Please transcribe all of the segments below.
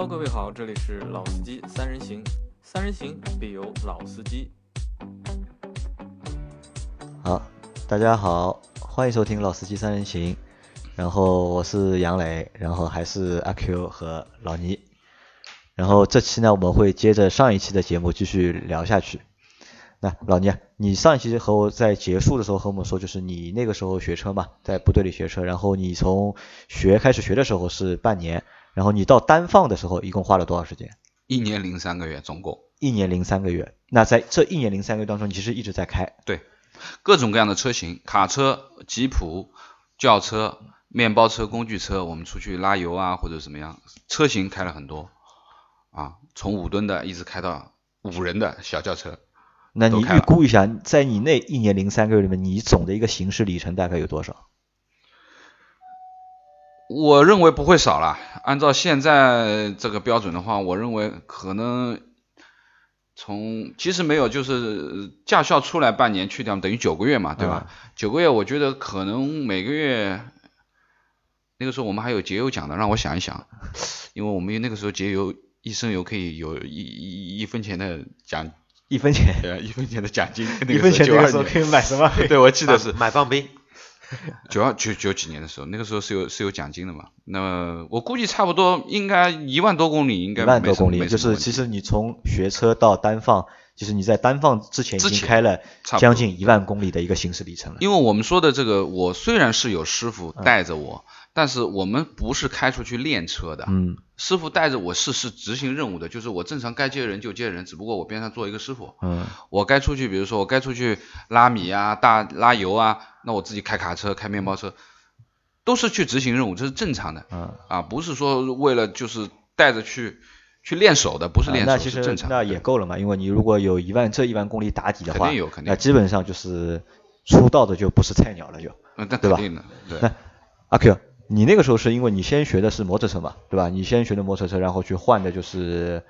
哈各位好，这里是老司机三人行，三人行必有老司机。好，大家好，欢迎收听老司机三人行。然后我是杨磊，然后还是阿 Q 和老倪。然后这期呢，我们会接着上一期的节目继续聊下去。那老倪，你上一期和我在结束的时候和我们说，就是你那个时候学车嘛，在部队里学车，然后你从学开始学的时候是半年，然后你到单放的时候一共花了多少时间？一年零三个月，总共。一年零三个月。那在这一年零三个月当中，你其实一直在开。对，各种各样的车型，卡车、吉普、轿车、面包车、工具车，我们出去拉油啊或者怎么样，车型开了很多啊，从五吨的一直开到五人的小轿车。那你预估一下，在你那一年零三个月里面，你总的一个行驶里程大概有多少？我认为不会少了。按照现在这个标准的话，我认为可能从其实没有，就是驾校出来半年去掉等于九个月嘛，对吧？九个月，我觉得可能每个月那个时候我们还有节油奖的，让我想一想，因为我们那个时候节油一升油可以有一一一分钱的奖。一分钱，一分钱的奖金，一分钱那个时候可以买什么？对，我记得是买棒冰。九二九九几年的时候，那个时候是有是有奖金的嘛？那么我估计差不多应该一万多公里，应该一万多公里，就是其实你从学车到单放，其实你在单放之前已经开了将近一万公里的一个行驶里程了。因为我们说的这个，我虽然是有师傅带着我。但是我们不是开出去练车的，嗯，师傅带着我是是执行任务的，就是我正常该接人就接人，只不过我边上做一个师傅，嗯，我该出去，比如说我该出去拉米啊、大拉油啊，那我自己开卡车、开面包车，都是去执行任务，这是正常的，嗯，啊，不是说为了就是带着去去练手的，不是练手，那其实那也够了嘛，因为你如果有一万这一万公里打底的话，肯定有，肯定，那基本上就是出道的就不是菜鸟了，就，嗯，那肯定的，对，那 阿 Q。你那个时候是因为你先学的是摩托车嘛，对吧？你先学的摩托车，然后去换的就是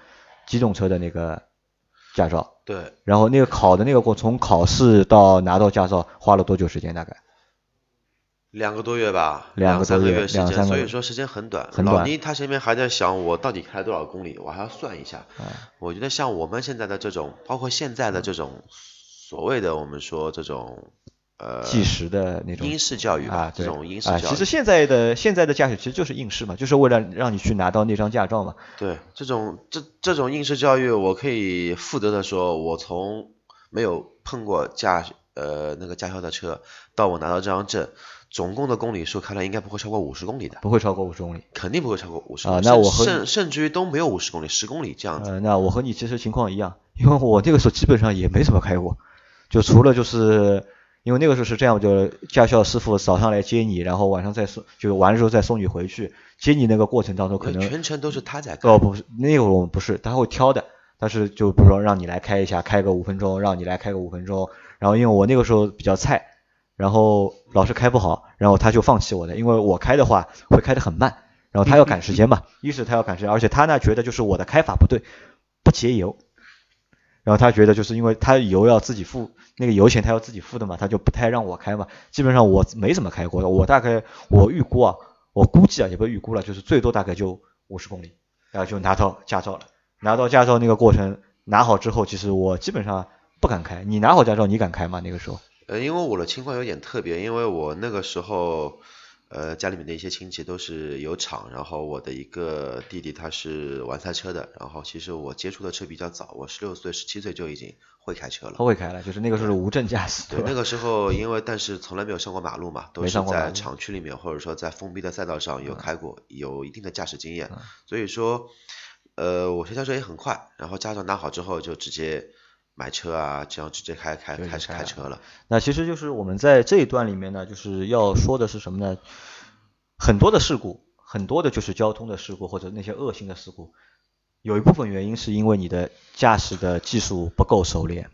机动车的那个驾照。对。然后那个考的那个过，从考试到拿到驾照花了多久时间？大概两个多月吧，两个多月时间，所以说时间很短。很短。老倪他前面还在想我到底开了多少公里，我还要算一下。嗯。我觉得像我们现在的这种，包括现在的这种所谓的我们说这种。呃，计时的那种应试教育啊，这种应试教育。其实现在的现在的驾驶其实就是应试嘛，就是为了让你去拿到那张驾照嘛。对，这种这这种应试教育，我可以负责的说，我从没有碰过驾呃那个驾校的车，到我拿到这张证，总共的公里数看来应该不会超过五十公里的。不会超过五十公里。肯定不会超过五十。啊，那我和甚甚至于都没有五十公里，十公里这样子。呃，那我和你其实情况一样，因为我那个时候基本上也没怎么开过，就除了就是。因为那个时候是这样，就驾校师傅早上来接你，然后晚上再送，就完了之后再送你回去。接你那个过程当中，可能全程都是他在开。哦，不是，那会儿我们不是，他会挑的。但是就比如说让你来开一下，开个五分钟，让你来开个五分钟。然后因为我那个时候比较菜，然后老是开不好，然后他就放弃我的，因为我开的话会开得很慢，然后他要赶时间嘛。一是他要赶时间，而且他呢觉得就是我的开法不对，不节油。然后他觉得就是因为他油要自己付。那个油钱他要自己付的嘛，他就不太让我开嘛。基本上我没怎么开过，我大概我预估啊，我估计啊也不预估了，就是最多大概就五十公里，然后就拿到驾照了。拿到驾照那个过程拿好之后，其实我基本上不敢开。你拿好驾照，你敢开吗？那个时候？呃，因为我的情况有点特别，因为我那个时候。呃，家里面的一些亲戚都是有厂，然后我的一个弟弟他是玩赛车的，然后其实我接触的车比较早，我十六岁、十七岁就已经会开车了。会开了，就是那个时候是无证驾驶。对，那个时候因为但是从来没有上过马路嘛，都是在厂区里面或者说在封闭的赛道上有开过，有一定的驾驶经验，所以说，呃，我学驾车也很快，然后驾照拿好之后就直接。买车啊，这样直接开开开始开车了。那其实就是我们在这一段里面呢，就是要说的是什么呢？很多的事故，很多的就是交通的事故或者那些恶性的事故，有一部分原因是因为你的驾驶的技术不够熟练，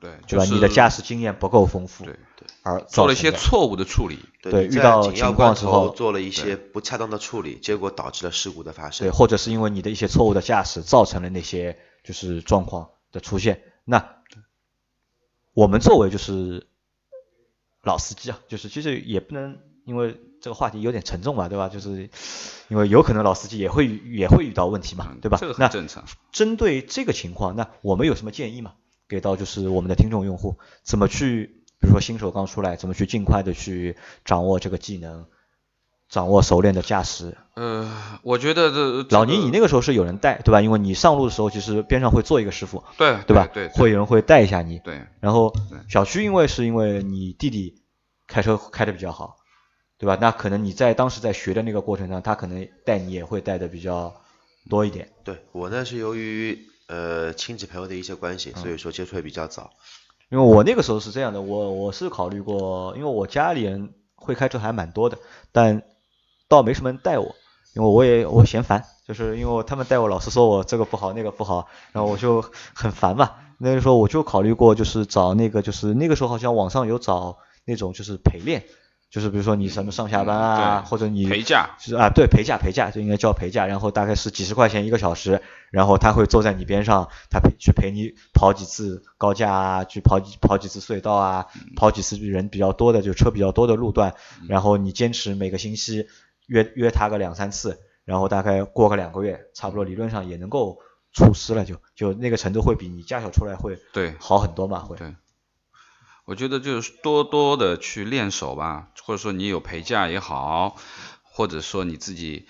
对，对吧？你的驾驶经验不够丰富，对对，而做了一些错误的处理，对，遇到情况之后做了一些不恰当的处理，结果导致了事故的发生，对，或者是因为你的一些错误的驾驶造成了那些就是状况的出现。那我们作为就是老司机啊，就是其实也不能因为这个话题有点沉重嘛，对吧？就是因为有可能老司机也会也会遇到问题嘛，对吧？这个很正常。针对这个情况，那我们有什么建议吗？给到就是我们的听众用户，怎么去，比如说新手刚出来，怎么去尽快的去掌握这个技能，掌握熟练的驾驶？呃，我觉得这老倪，你那个时候是有人带，对吧？因为你上路的时候，其实边上会坐一个师傅，对对吧？对，会有人会带一下你。对。然后小区因为是因为你弟弟开车开的比较好。对吧？那可能你在当时在学的那个过程中，他可能带你也会带的比较多一点。对我呢是由于呃亲戚朋友的一些关系，所以说接触也比较早。因为我那个时候是这样的，我我是考虑过，因为我家里人会开车还蛮多的，但倒没什么人带我，因为我也我嫌烦，就是因为他们带我老是说我这个不好那个不好，然后我就很烦嘛。那个时候我就考虑过，就是找那个就是那个时候好像网上有找那种就是陪练。就是比如说你什么上下班啊，或者你陪驾是啊，对陪驾陪驾就应该叫陪驾，然后大概是几十块钱一个小时，然后他会坐在你边上，他陪去陪你跑几次高架啊，去跑几跑几次隧道啊，跑几次人比较多的就车比较多的路段，然后你坚持每个星期约约他个两三次，然后大概过个两个月，差不多理论上也能够出师了，就就那个程度会比你驾校出来会对好很多嘛，会。对我觉得就是多多的去练手吧，或者说你有陪驾也好，或者说你自己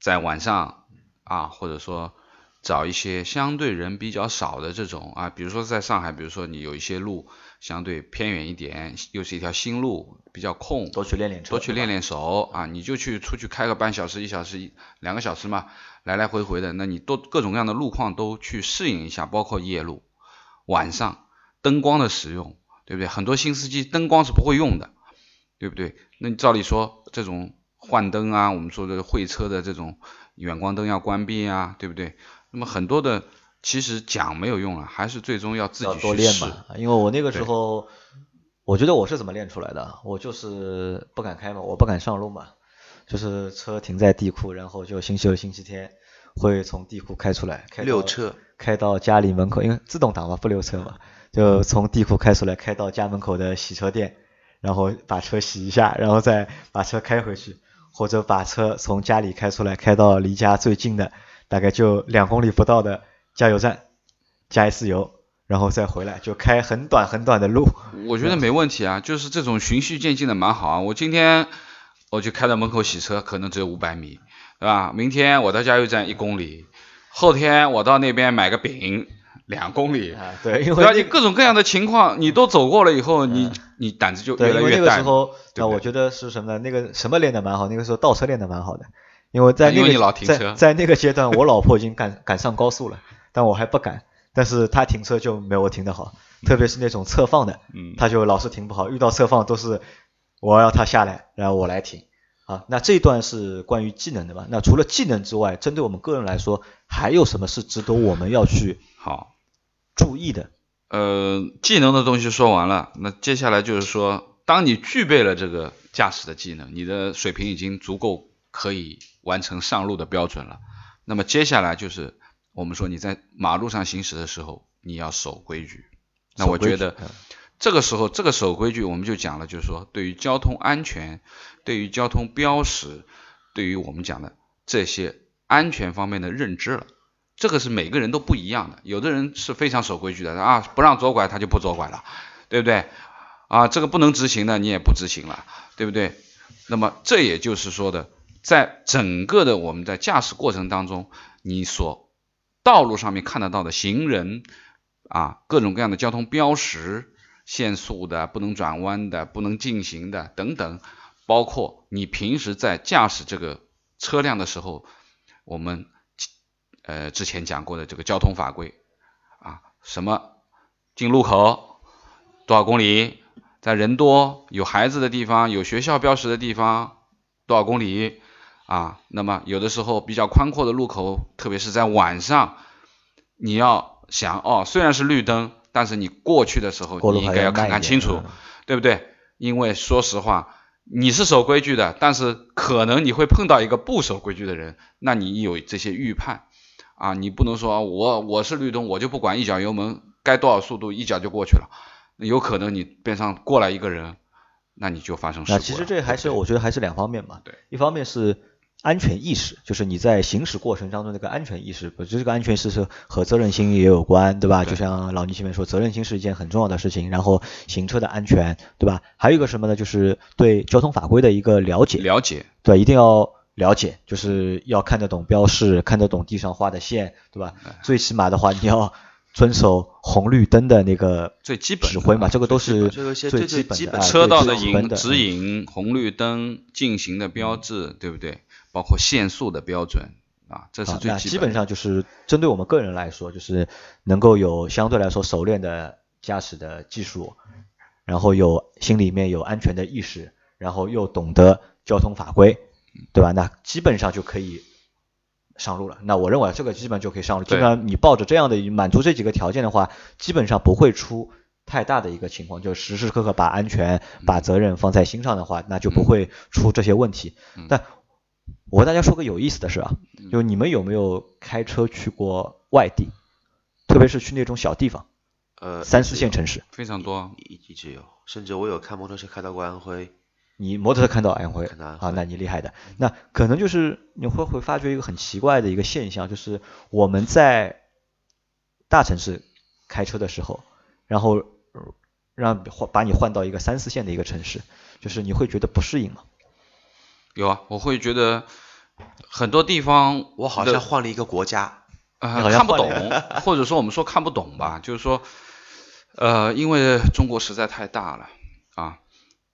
在晚上啊，或者说找一些相对人比较少的这种啊，比如说在上海，比如说你有一些路相对偏远一点，又是一条新路，比较空，多去练练车，多去练练手啊，你就去出去开个半小时、一小时、两个小时嘛，来来回回的，那你多各种各样的路况都去适应一下，包括夜路、晚上灯光的使用。对不对？很多新司机灯光是不会用的，对不对？那你照理说这种换灯啊，我们说的会车的这种远光灯要关闭啊，对不对？那么很多的其实讲没有用啊，还是最终要自己去练嘛。因为我那个时候，我觉得我是怎么练出来的？我就是不敢开嘛，我不敢上路嘛，就是车停在地库，然后就星期六、星期天会从地库开出来，开溜车，开到家里门口，因为自动挡嘛，不溜车嘛。就从地库开出来，开到家门口的洗车店，然后把车洗一下，然后再把车开回去，或者把车从家里开出来，开到离家最近的，大概就两公里不到的加油站，加一次油，然后再回来，就开很短很短的路。我觉得没问题啊，就是这种循序渐进的蛮好啊。我今天我就开到门口洗车，可能只有五百米，对吧？明天我到加油站一公里，后天我到那边买个饼。两公里，对，因为你各种各样的情况你都走过了以后，你你胆子就越来越大。那个时候，那我觉得是什么呢？那个什么练的蛮好，那个时候倒车练的蛮好的，因为在那个在在那个阶段，我老婆已经赶赶上高速了，但我还不敢。但是他停车就没我停的好，特别是那种侧放的，嗯，他就老是停不好，遇到侧放都是我要他下来，然后我来停。啊，那这一段是关于技能的吧？那除了技能之外，针对我们个人来说，还有什么是值得我们要去好？注意的，呃，技能的东西说完了，那接下来就是说，当你具备了这个驾驶的技能，你的水平已经足够可以完成上路的标准了。那么接下来就是我们说你在马路上行驶的时候，你要守规矩。那我觉得这个时候这个守规矩，我们就讲了，就是说对于交通安全，对于交通标识，对于我们讲的这些安全方面的认知了。这个是每个人都不一样的，有的人是非常守规矩的啊，不让左拐他就不左拐了，对不对？啊，这个不能执行的你也不执行了，对不对？那么这也就是说的，在整个的我们在驾驶过程当中，你所道路上面看得到的行人啊，各种各样的交通标识、限速的、不能转弯的、不能进行的等等，包括你平时在驾驶这个车辆的时候，我们。呃，之前讲过的这个交通法规啊，什么进路口多少公里，在人多有孩子的地方，有学校标识的地方多少公里啊？那么有的时候比较宽阔的路口，特别是在晚上，你要想哦，虽然是绿灯，但是你过去的时候，你应该要看看清楚，对不对？因为说实话，你是守规矩的，但是可能你会碰到一个不守规矩的人，那你有这些预判。啊，你不能说我我是绿灯，我就不管，一脚油门该多少速度一脚就过去了，有可能你边上过来一个人，那你就发生事故。那其实这还是我觉得还是两方面嘛。对，一方面是安全意识，就是你在行驶过程当中那个安全意识，不，这个安全意识是和责任心也有关，对吧？就像老倪前面说，责任心是一件很重要的事情，然后行车的安全，对吧？还有一个什么呢？就是对交通法规的一个了解。了解。对，一定要了解，就是要看得懂标示，看得懂地上画的线，对吧？最起码的话，你要。遵守红绿灯的那个最基本指挥嘛，这个都是最基本的车道的引指引、红绿灯进行的标志，对不对？包括限速的标准啊，这是最基本。基本上就是针对我们个人来说，就是能够有相对来说熟练的驾驶的技术，然后有心里面有安全的意识，然后又懂得交通法规，对吧？那基本上就可以。上路了，那我认为这个基本就可以上路。基本上你抱着这样的满足这几个条件的话，基本上不会出太大的一个情况，就时时刻刻把安全、把责任放在心上的话，那就不会出这些问题。但我和大家说个有意思的事啊，就你们有没有开车去过外地，特别是去那种小地方，呃，三四线城市？非常多，一直有，甚至我有开摩托车开到过安徽。你摩托车看到安徽啊，那你厉害的。那可能就是你会会发觉一个很奇怪的一个现象，就是我们在大城市开车的时候，然后让换把你换到一个三四线的一个城市，就是你会觉得不适应吗？有啊，我会觉得很多地方我好像换了一个国家，看不懂，或者说我们说看不懂吧，就是说呃，因为中国实在太大了啊。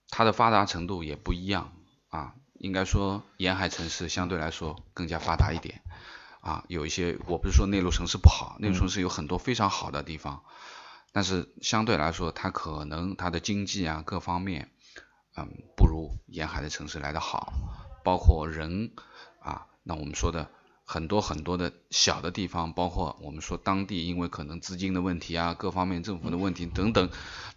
它的发达程度也不一样啊，应该说沿海城市相对来说更加发达一点啊，有一些我不是说内陆城市不好，内陆城市有很多非常好的地方，但是相对来说它可能它的经济啊各方面嗯不如沿海的城市来得好，包括人啊，那我们说的。很多很多的小的地方，包括我们说当地因为可能资金的问题啊，各方面政府的问题等等，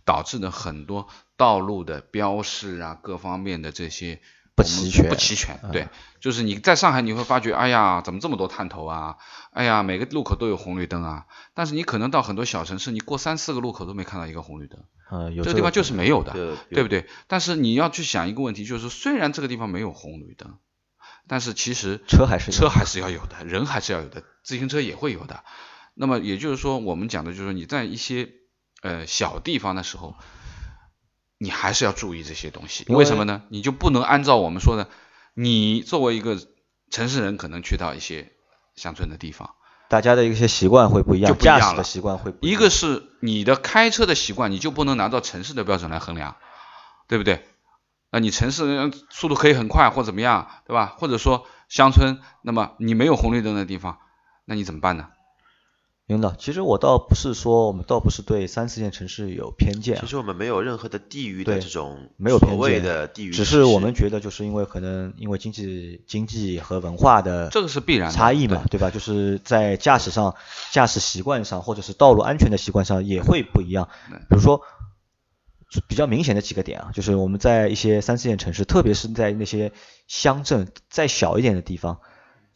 导致的很多道路的标识啊，各方面的这些不齐全，不齐全。对，就是你在上海你会发觉，哎呀，怎么这么多探头啊？哎呀，每个路口都有红绿灯啊。但是你可能到很多小城市，你过三四个路口都没看到一个红绿灯。嗯，有这个地方就是没有的，对不对？但是你要去想一个问题，就是虽然这个地方没有红绿灯。但是其实车还是车还是要有的，人还是要有的，自行车也会有的。那么也就是说，我们讲的就是你在一些呃小地方的时候，你还是要注意这些东西。为什么呢？你就不能按照我们说的，你作为一个城市人，可能去到一些乡村的地方，大家的一些习惯会不一样，不一样了习惯会。一个是你的开车的习惯，你就不能拿到城市的标准来衡量，对不对？那你城市速度可以很快或怎么样，对吧？或者说乡村，那么你没有红绿灯的地方，那你怎么办呢？领导，其实我倒不是说，我们倒不是对三四线城市有偏见。其实我们没有任何的地域的这种没有偏见的地域，只是我们觉得就是因为可能因为经济经济和文化的这个是必然差异嘛，对吧？就是在驾驶上、驾驶习惯上，或者是道路安全的习惯上也会不一样。比如说。比较明显的几个点啊，就是我们在一些三四线城市，特别是在那些乡镇再小一点的地方，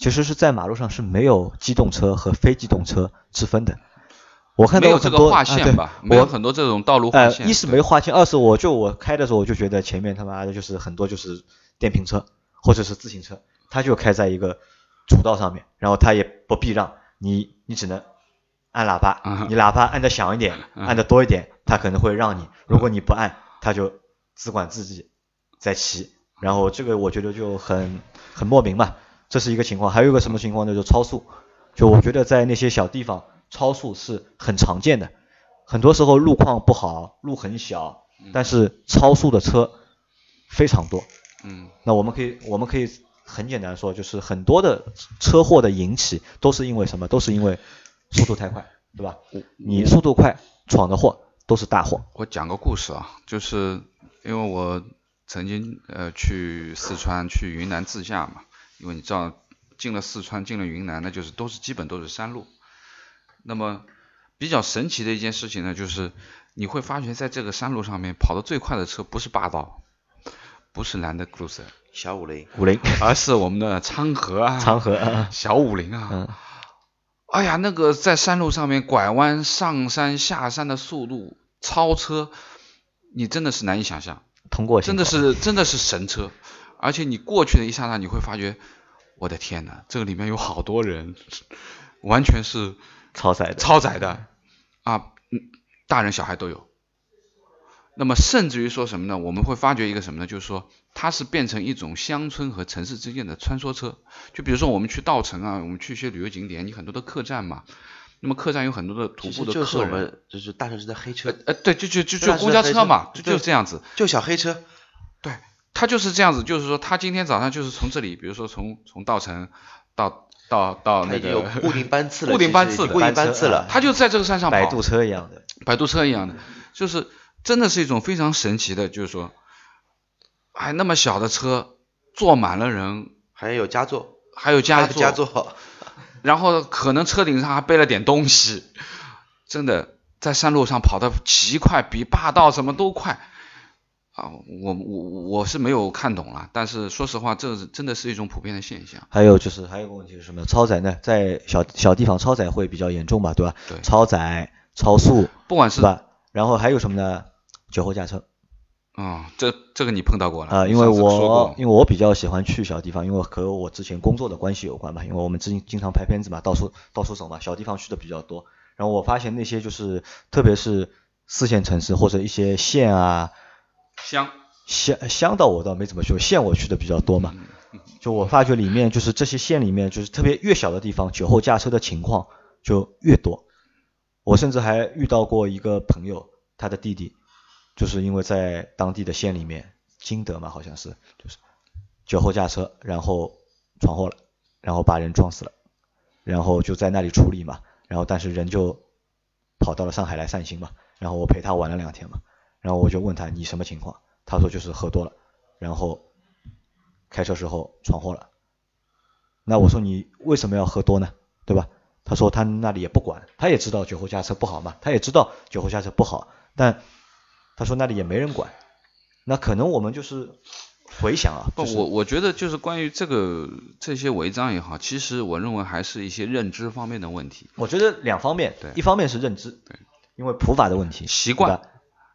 其实是在马路上是没有机动车和非机动车之分的。我看到有很多划线吧，没有很多这种道路划线。一是没划线，二是我就我开的时候我就觉得前面他妈的就是很多就是电瓶车或者是自行车，他就开在一个主道上面，然后他也不避让，你你只能。按喇叭，你喇叭按的响一点，按的多一点，他可能会让你；如果你不按，他就只管自己在骑。然后这个我觉得就很很莫名嘛，这是一个情况。还有一个什么情况呢？就超速。就我觉得在那些小地方超速是很常见的，很多时候路况不好，路很小，但是超速的车非常多。嗯。那我们可以我们可以很简单说，就是很多的车祸的引起都是因为什么？都是因为。速度太快，对吧？你速度快闯的祸都是大祸。我讲个故事啊，就是因为我曾经呃去四川、去云南自驾嘛，因为你知道进了四川、进了云南，那就是都是基本都是山路。那么比较神奇的一件事情呢，就是你会发觉在这个山路上面跑得最快的车不是霸道，不是兰德 cruiser 小五菱，五菱，而是我们的昌河啊，昌河啊，小五菱啊。哎呀，那个在山路上面拐弯上山下山的速度超车，你真的是难以想象。通过真的是真的是神车，而且你过去的一刹那，你会发觉，我的天呐，这个里面有好多人，完全是超载的，超载的啊，嗯大人小孩都有。那么甚至于说什么呢？我们会发觉一个什么呢？就是说它是变成一种乡村和城市之间的穿梭车。就比如说我们去稻城啊，我们去一些旅游景点，你很多的客栈嘛。那么客栈有很多的徒步的客人。就是我们就是大城市的黑车。呃，对，就就就就公交车嘛，就就是这样子。就小黑车。对，它就是这样子，就是说他今天早上就是从这里，比如说从从稻城到到到那个有固定班次了，固定班次，固定班次了，他就在这个山上摆渡车一样的，摆渡车一样的，就是。真的是一种非常神奇的，就是说，哎那么小的车，坐满了人，还有加座，还有加座，加座，然后可能车顶上还背了点东西，真的在山路上跑得极快，比霸道什么都快啊！我我我是没有看懂了，但是说实话，这真的是一种普遍的现象。还有就是还有个问题是什么？超载呢，在小小地方超载会比较严重吧，对吧？对。超载、超速，不管是吧，然后还有什么呢？酒后驾车，啊，这这个你碰到过了啊？因为我因为我比较喜欢去小地方，因为和我之前工作的关系有关吧。因为我们之前经常拍片子嘛，到处到处走嘛，小地方去的比较多。然后我发现那些就是特别是四线城市或者一些县啊，乡乡乡道我倒没怎么去，县我去的比较多嘛。就我发觉里面就是这些县里面，就是特别越小的地方，酒后驾车的情况就越多。我甚至还遇到过一个朋友，他的弟弟。就是因为在当地的县里面，金德嘛，好像是，就是酒后驾车，然后闯祸了，然后把人撞死了，然后就在那里处理嘛，然后但是人就跑到了上海来散心嘛，然后我陪他玩了两天嘛，然后我就问他你什么情况，他说就是喝多了，然后开车时候闯祸了，那我说你为什么要喝多呢，对吧？他说他那里也不管，他也知道酒后驾车不好嘛，他也知道酒后驾车不好，但他说那里也没人管，那可能我们就是回想啊。不，我我觉得就是关于这个这些违章也好，其实我认为还是一些认知方面的问题。我觉得两方面，对，一方面是认知，对，因为普法的问题，习惯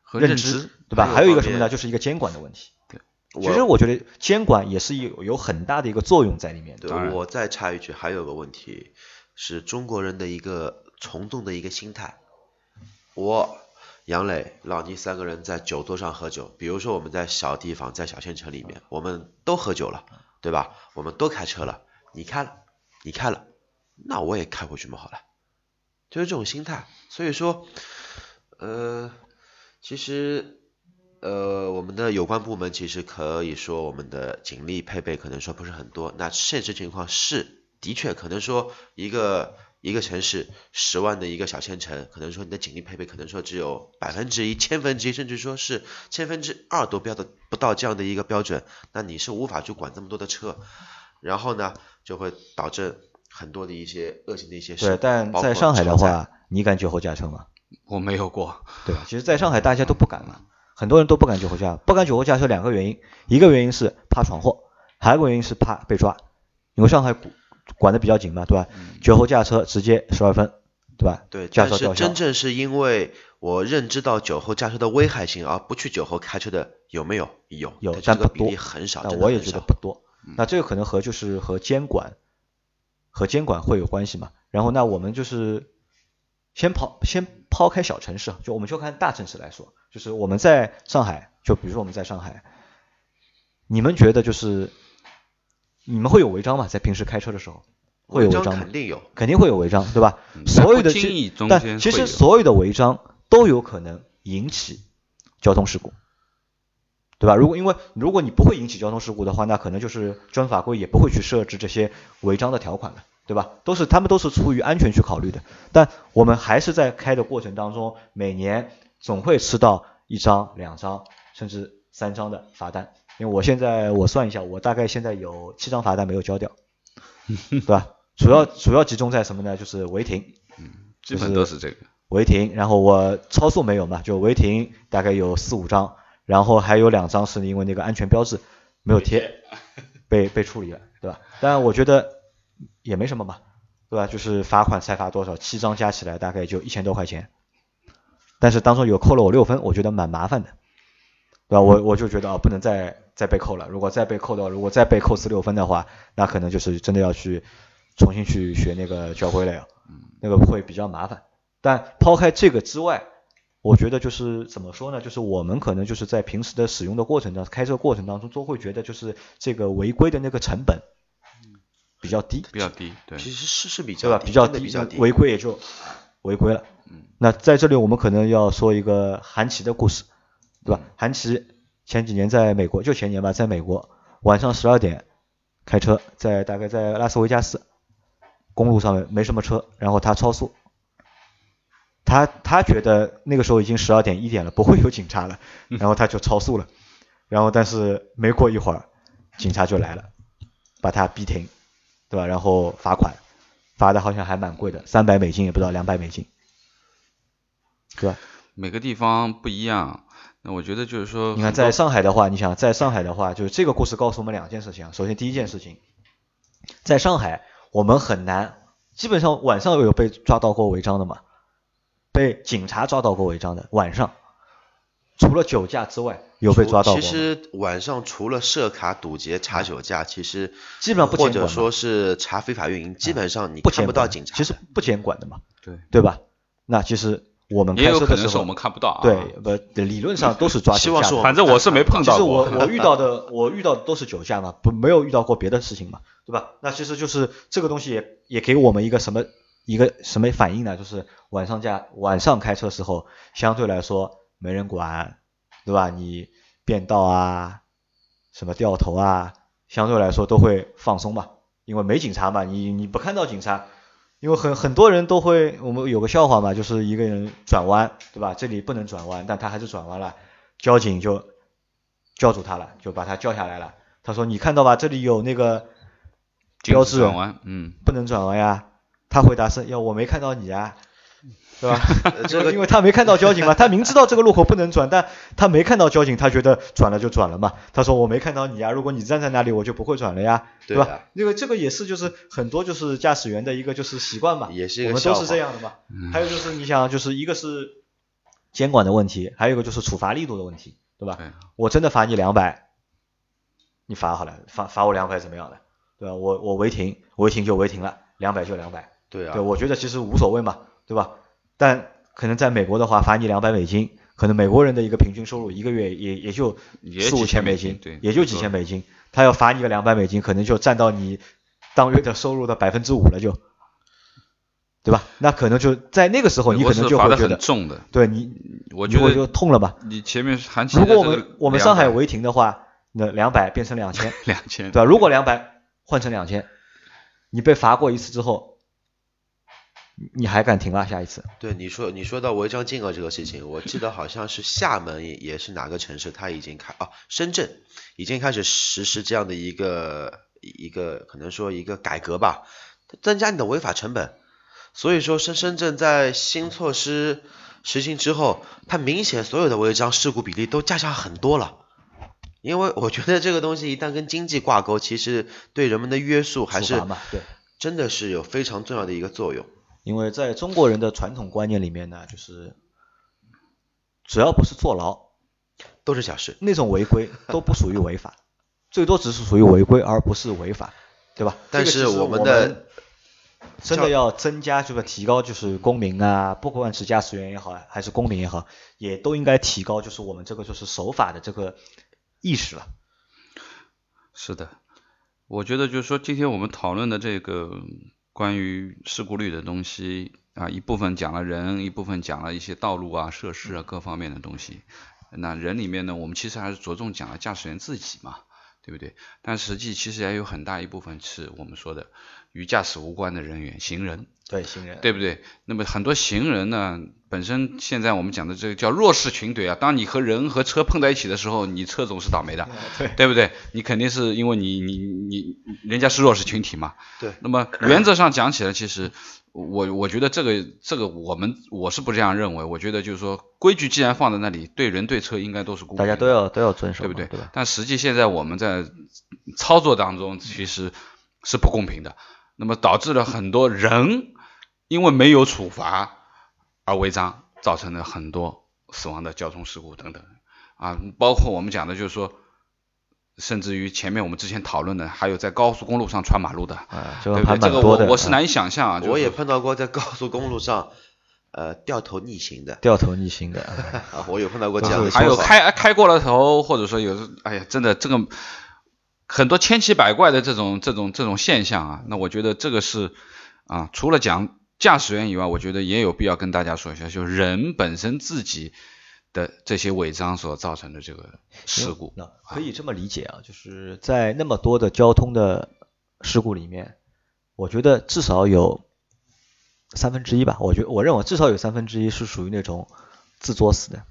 和认知，对吧？还有一个什么呢？就是一个监管的问题。对，其实我觉得监管也是有有很大的一个作用在里面。对，我再插一句，还有个问题是中国人的一个从众的一个心态，我。杨磊、老倪三个人在酒桌上喝酒，比如说我们在小地方，在小县城里面，我们都喝酒了，对吧？我们都开车了，你开了，你开了，那我也开回去嘛，好了，就是这种心态。所以说，呃，其实，呃，我们的有关部门其实可以说，我们的警力配备可能说不是很多。那现实情况是，的确可能说一个。一个城市十万的一个小县城，可能说你的警力配备可能说只有百分之一、千分之一，甚至说是千分之二都标的不到这样的一个标准，那你是无法去管这么多的车，然后呢就会导致很多的一些恶性的一些事。对，但在上海的话，你敢酒后驾车吗？我没有过，对吧？其实，在上海大家都不敢嘛，很多人都不敢酒后驾，不敢酒后驾车两个原因，一个原因是怕闯祸，还有一个原因是怕被抓，因为上海管的比较紧嘛，对吧？酒后驾车直接十二分，对吧？对，驾照吊销。真正是因为我认知到酒后驾车的危害性而不去酒后开车的有没有？有，有，但不多，很少。那我也觉得不多。那这个可能和就是和监管和监管会有关系嘛？然后那我们就是先抛先抛开小城市，就我们就看大城市来说，就是我们在上海，就比如说我们在上海，你们觉得就是？你们会有违章吗？在平时开车的时候，会有违章吗？肯定有，肯定会有违章，对吧？所有的但其实所有的违章都有可能引起交通事故，对吧？如果因为如果你不会引起交通事故的话，那可能就是交通法规也不会去设置这些违章的条款了，对吧？都是他们都是出于安全去考虑的。但我们还是在开的过程当中，每年总会吃到一张、两张，甚至三张的罚单。因为我现在我算一下，我大概现在有七张罚单没有交掉，对吧？主要主要集中在什么呢？就是违停，嗯，基本都是这个违停。然后我超速没有嘛，就违停大概有四五张，然后还有两张是因为那个安全标志没有贴，被被处理了，对吧？但我觉得也没什么嘛，对吧？就是罚款才罚多少，七张加起来大概就一千多块钱，但是当中有扣了我六分，我觉得蛮麻烦的。对吧？我我就觉得啊，不能再再被扣了。如果再被扣到，如果再被扣四六分的话，那可能就是真的要去重新去学那个交规了呀。那个会比较麻烦。但抛开这个之外，我觉得就是怎么说呢？就是我们可能就是在平时的使用的过程当中，开车过程当中都会觉得就是这个违规的那个成本比较低，比较低，对，其实是是比较低，比较低，违规也就违规了。嗯那在这里我们可能要说一个韩琦的故事，对吧？韩琦前几年在美国，就前年吧，在美国晚上十二点开车，在大概在拉斯维加斯公路上面没什么车，然后他超速。他他觉得那个时候已经十二点一点了，不会有警察了，然后他就超速了，然后但是没过一会儿，警察就来了，把他逼停，对吧？然后罚款，罚的好像还蛮贵的，三百美金也不知道两百美金，对吧？每个地方不一样，那我觉得就是说，你看在上海的话，你想在上海的话，就是这个故事告诉我们两件事情啊。首先第一件事情，在上海我们很难，基本上晚上有被抓到过违章的嘛？被警察抓到过违章的晚上，除了酒驾之外，有被抓到过。其实晚上除了设卡堵截查酒驾，其实基本上不或者说是查非法运营，基本上你看不到警察。其实不监管的嘛，对对吧？那其实我们开车的时候，我们看不到。啊对，不理论上都是抓酒驾。反正我是没碰到过。其实我 我遇到的我遇到的都是酒驾嘛，不没有遇到过别的事情嘛，对吧？那其实就是这个东西也也给我们一个什么？一个什么反应呢？就是晚上驾晚上开车时候，相对来说没人管，对吧？你变道啊，什么掉头啊，相对来说都会放松嘛，因为没警察嘛，你你不看到警察，因为很很多人都会，我们有个笑话嘛，就是一个人转弯，对吧？这里不能转弯，但他还是转弯了，交警就叫住他了，就把他叫下来了。他说：“你看到吧，这里有那个标志，转弯嗯，不能转弯呀。”他回答是：要我没看到你啊，对吧？这个 因为他没看到交警嘛，他明知道这个路口不能转，但他没看到交警，他觉得转了就转了嘛。他说我没看到你啊，如果你站在那里，我就不会转了呀，对吧？因为这个也是就是很多就是驾驶员的一个就是习惯嘛，也是我们都是这样的嘛。还有就是你想，就是一个是监管的问题，还有一个就是处罚力度的问题，对吧？我真的罚你两百，你罚好了，罚罚我两百怎么样的，对吧？我我违停，违停就违停了，两百就两百。对啊，对，我觉得其实无所谓嘛，对吧？但可能在美国的话，罚你两百美金，可能美国人的一个平均收入一个月也也就四五千美金，对，也就几千美金，他要罚你个两百美金，可能就占到你当月的收入的百分之五了，就，对吧？那可能就在那个时候，你可能就会觉得重的，对你，我觉得就痛了吧？你前面含如果我们我们上海违停的话，那两百变成两千，两千，对吧？如果两百换成两千，你被罚过一次之后。你还敢停啊？下一次？对，你说你说到违章金额这个事情，我记得好像是厦门也也是哪个城市，它已经开啊，深圳已经开始实施这样的一个一个可能说一个改革吧，增加你的违法成本。所以说深深圳在新措施实行之后，它明显所有的违章事故比例都降下很多了。因为我觉得这个东西一旦跟经济挂钩，其实对人们的约束还是对，真的是有非常重要的一个作用。因为在中国人的传统观念里面呢，就是只要不是坐牢，都是小事。那种违规都不属于违法，最多只是属于违规，而不是违法，对吧？但是我们的真的要增加，就是提高，就是公民啊，不管是驾驶员也好，还是公民也好，也都应该提高，就是我们这个就是守法的这个意识了。是的，我觉得就是说，今天我们讨论的这个。关于事故率的东西啊，一部分讲了人，一部分讲了一些道路啊、设施啊各方面的东西。那人里面呢，我们其实还是着重讲了驾驶员自己嘛，对不对？但实际其实也有很大一部分是我们说的与驾驶无关的人员，行人。对行人，对不对？那么很多行人呢，本身现在我们讲的这个叫弱势群体啊。当你和人和车碰在一起的时候，你车总是倒霉的，对对不对？你肯定是因为你你你人家是弱势群体嘛。对。那么原则上讲起来，其实我我觉得这个这个我们我是不这样认为。我觉得就是说，规矩既然放在那里，对人对车应该都是公平，大家都要都要遵守，对不对？对但实际现在我们在操作当中其实是不公平的，那么导致了很多人。因为没有处罚而违章，造成了很多死亡的交通事故等等啊，包括我们讲的就是说，甚至于前面我们之前讨论的，还有在高速公路上穿马路的，对不对？这个我我是难以想象啊。我也碰到过在高速公路上。呃，掉头逆行的，掉头逆行的，啊，我有碰到过这样的。还有开开过了头，或者说有，哎呀，真的这个很多千奇百怪的这种这种这种现象啊，那我觉得这个是啊，除了讲驾驶员以外，我觉得也有必要跟大家说一下，就是人本身自己的这些违章所造成的这个事故。那可以这么理解啊，就是在那么多的交通的事故里面，我觉得至少有。三分之一吧，我觉我认为至少有三分之一是属于那种自作死的，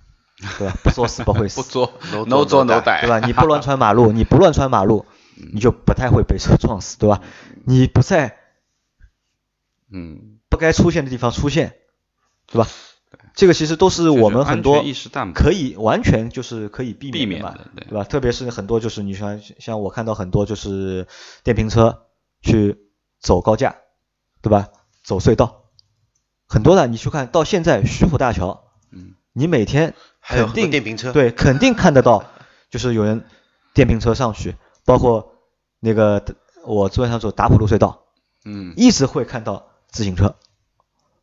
对吧？不作死不会死，不作 no 作 no die，对吧？你不乱穿马路，你不乱穿马路，你就不太会被车撞死，对吧？你不在，嗯，不该出现的地方出现，对吧？这个其实都是我们很多可以完全就是可以避免的，对吧？特别是很多就是你像像我看到很多就是电瓶车去走高架，对吧？走隧道。很多的，你去看到现在徐浦大桥，嗯，你每天肯定电瓶车，对，肯定看得到，就是有人电瓶车上去，包括那个我昨天上走打浦路隧道，嗯，一直会看到自行车，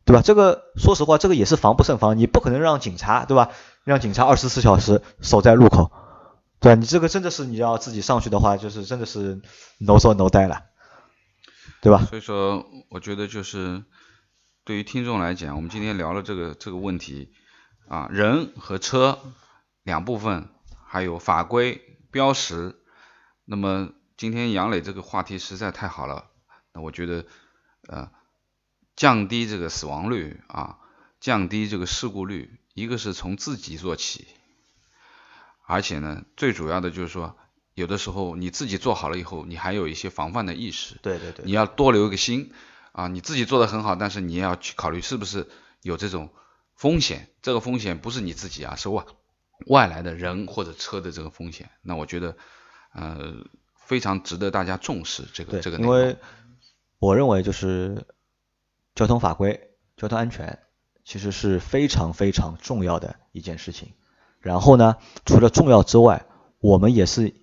对吧？这个说实话，这个也是防不胜防，你不可能让警察，对吧？让警察二十四小时守在路口，对吧？你这个真的是你要自己上去的话，就是真的是 no 说 no 带了，对吧？所以说，我觉得就是。对于听众来讲，我们今天聊了这个这个问题啊，人和车两部分，还有法规标识。那么今天杨磊这个话题实在太好了，那我觉得呃降低这个死亡率啊，降低这个事故率，一个是从自己做起，而且呢，最主要的就是说，有的时候你自己做好了以后，你还有一些防范的意识。对对对。你要多留一个心。啊，你自己做的很好，但是你也要去考虑是不是有这种风险。这个风险不是你自己啊，是外外来的人或者车的这个风险。那我觉得，呃，非常值得大家重视这个这个。因为我认为就是交通法规、交通安全其实是非常非常重要的一件事情。然后呢，除了重要之外，我们也是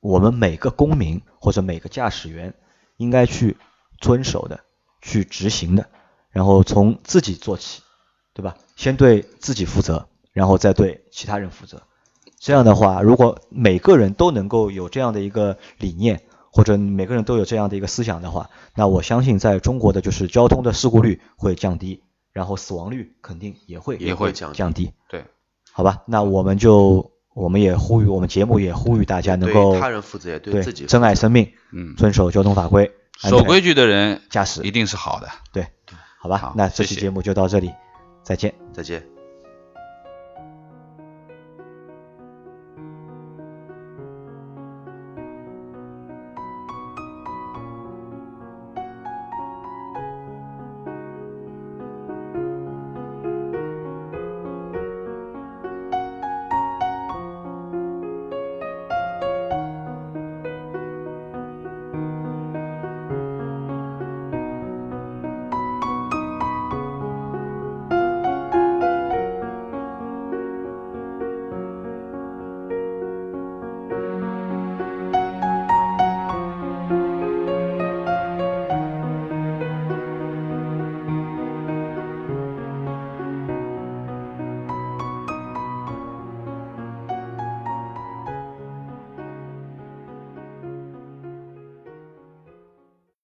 我们每个公民或者每个驾驶员应该去遵守的。去执行的，然后从自己做起，对吧？先对自己负责，然后再对其他人负责。这样的话，如果每个人都能够有这样的一个理念，或者每个人都有这样的一个思想的话，那我相信在中国的就是交通的事故率会降低，然后死亡率肯定也会也会降低。对，好吧，那我们就我们也呼吁我们节目也呼吁大家能够对他人负责，对自己珍爱生命，嗯，遵守交通法规。守规矩的人驾驶一定是好的，对，好吧，那这期节目就到这里，再见，再见。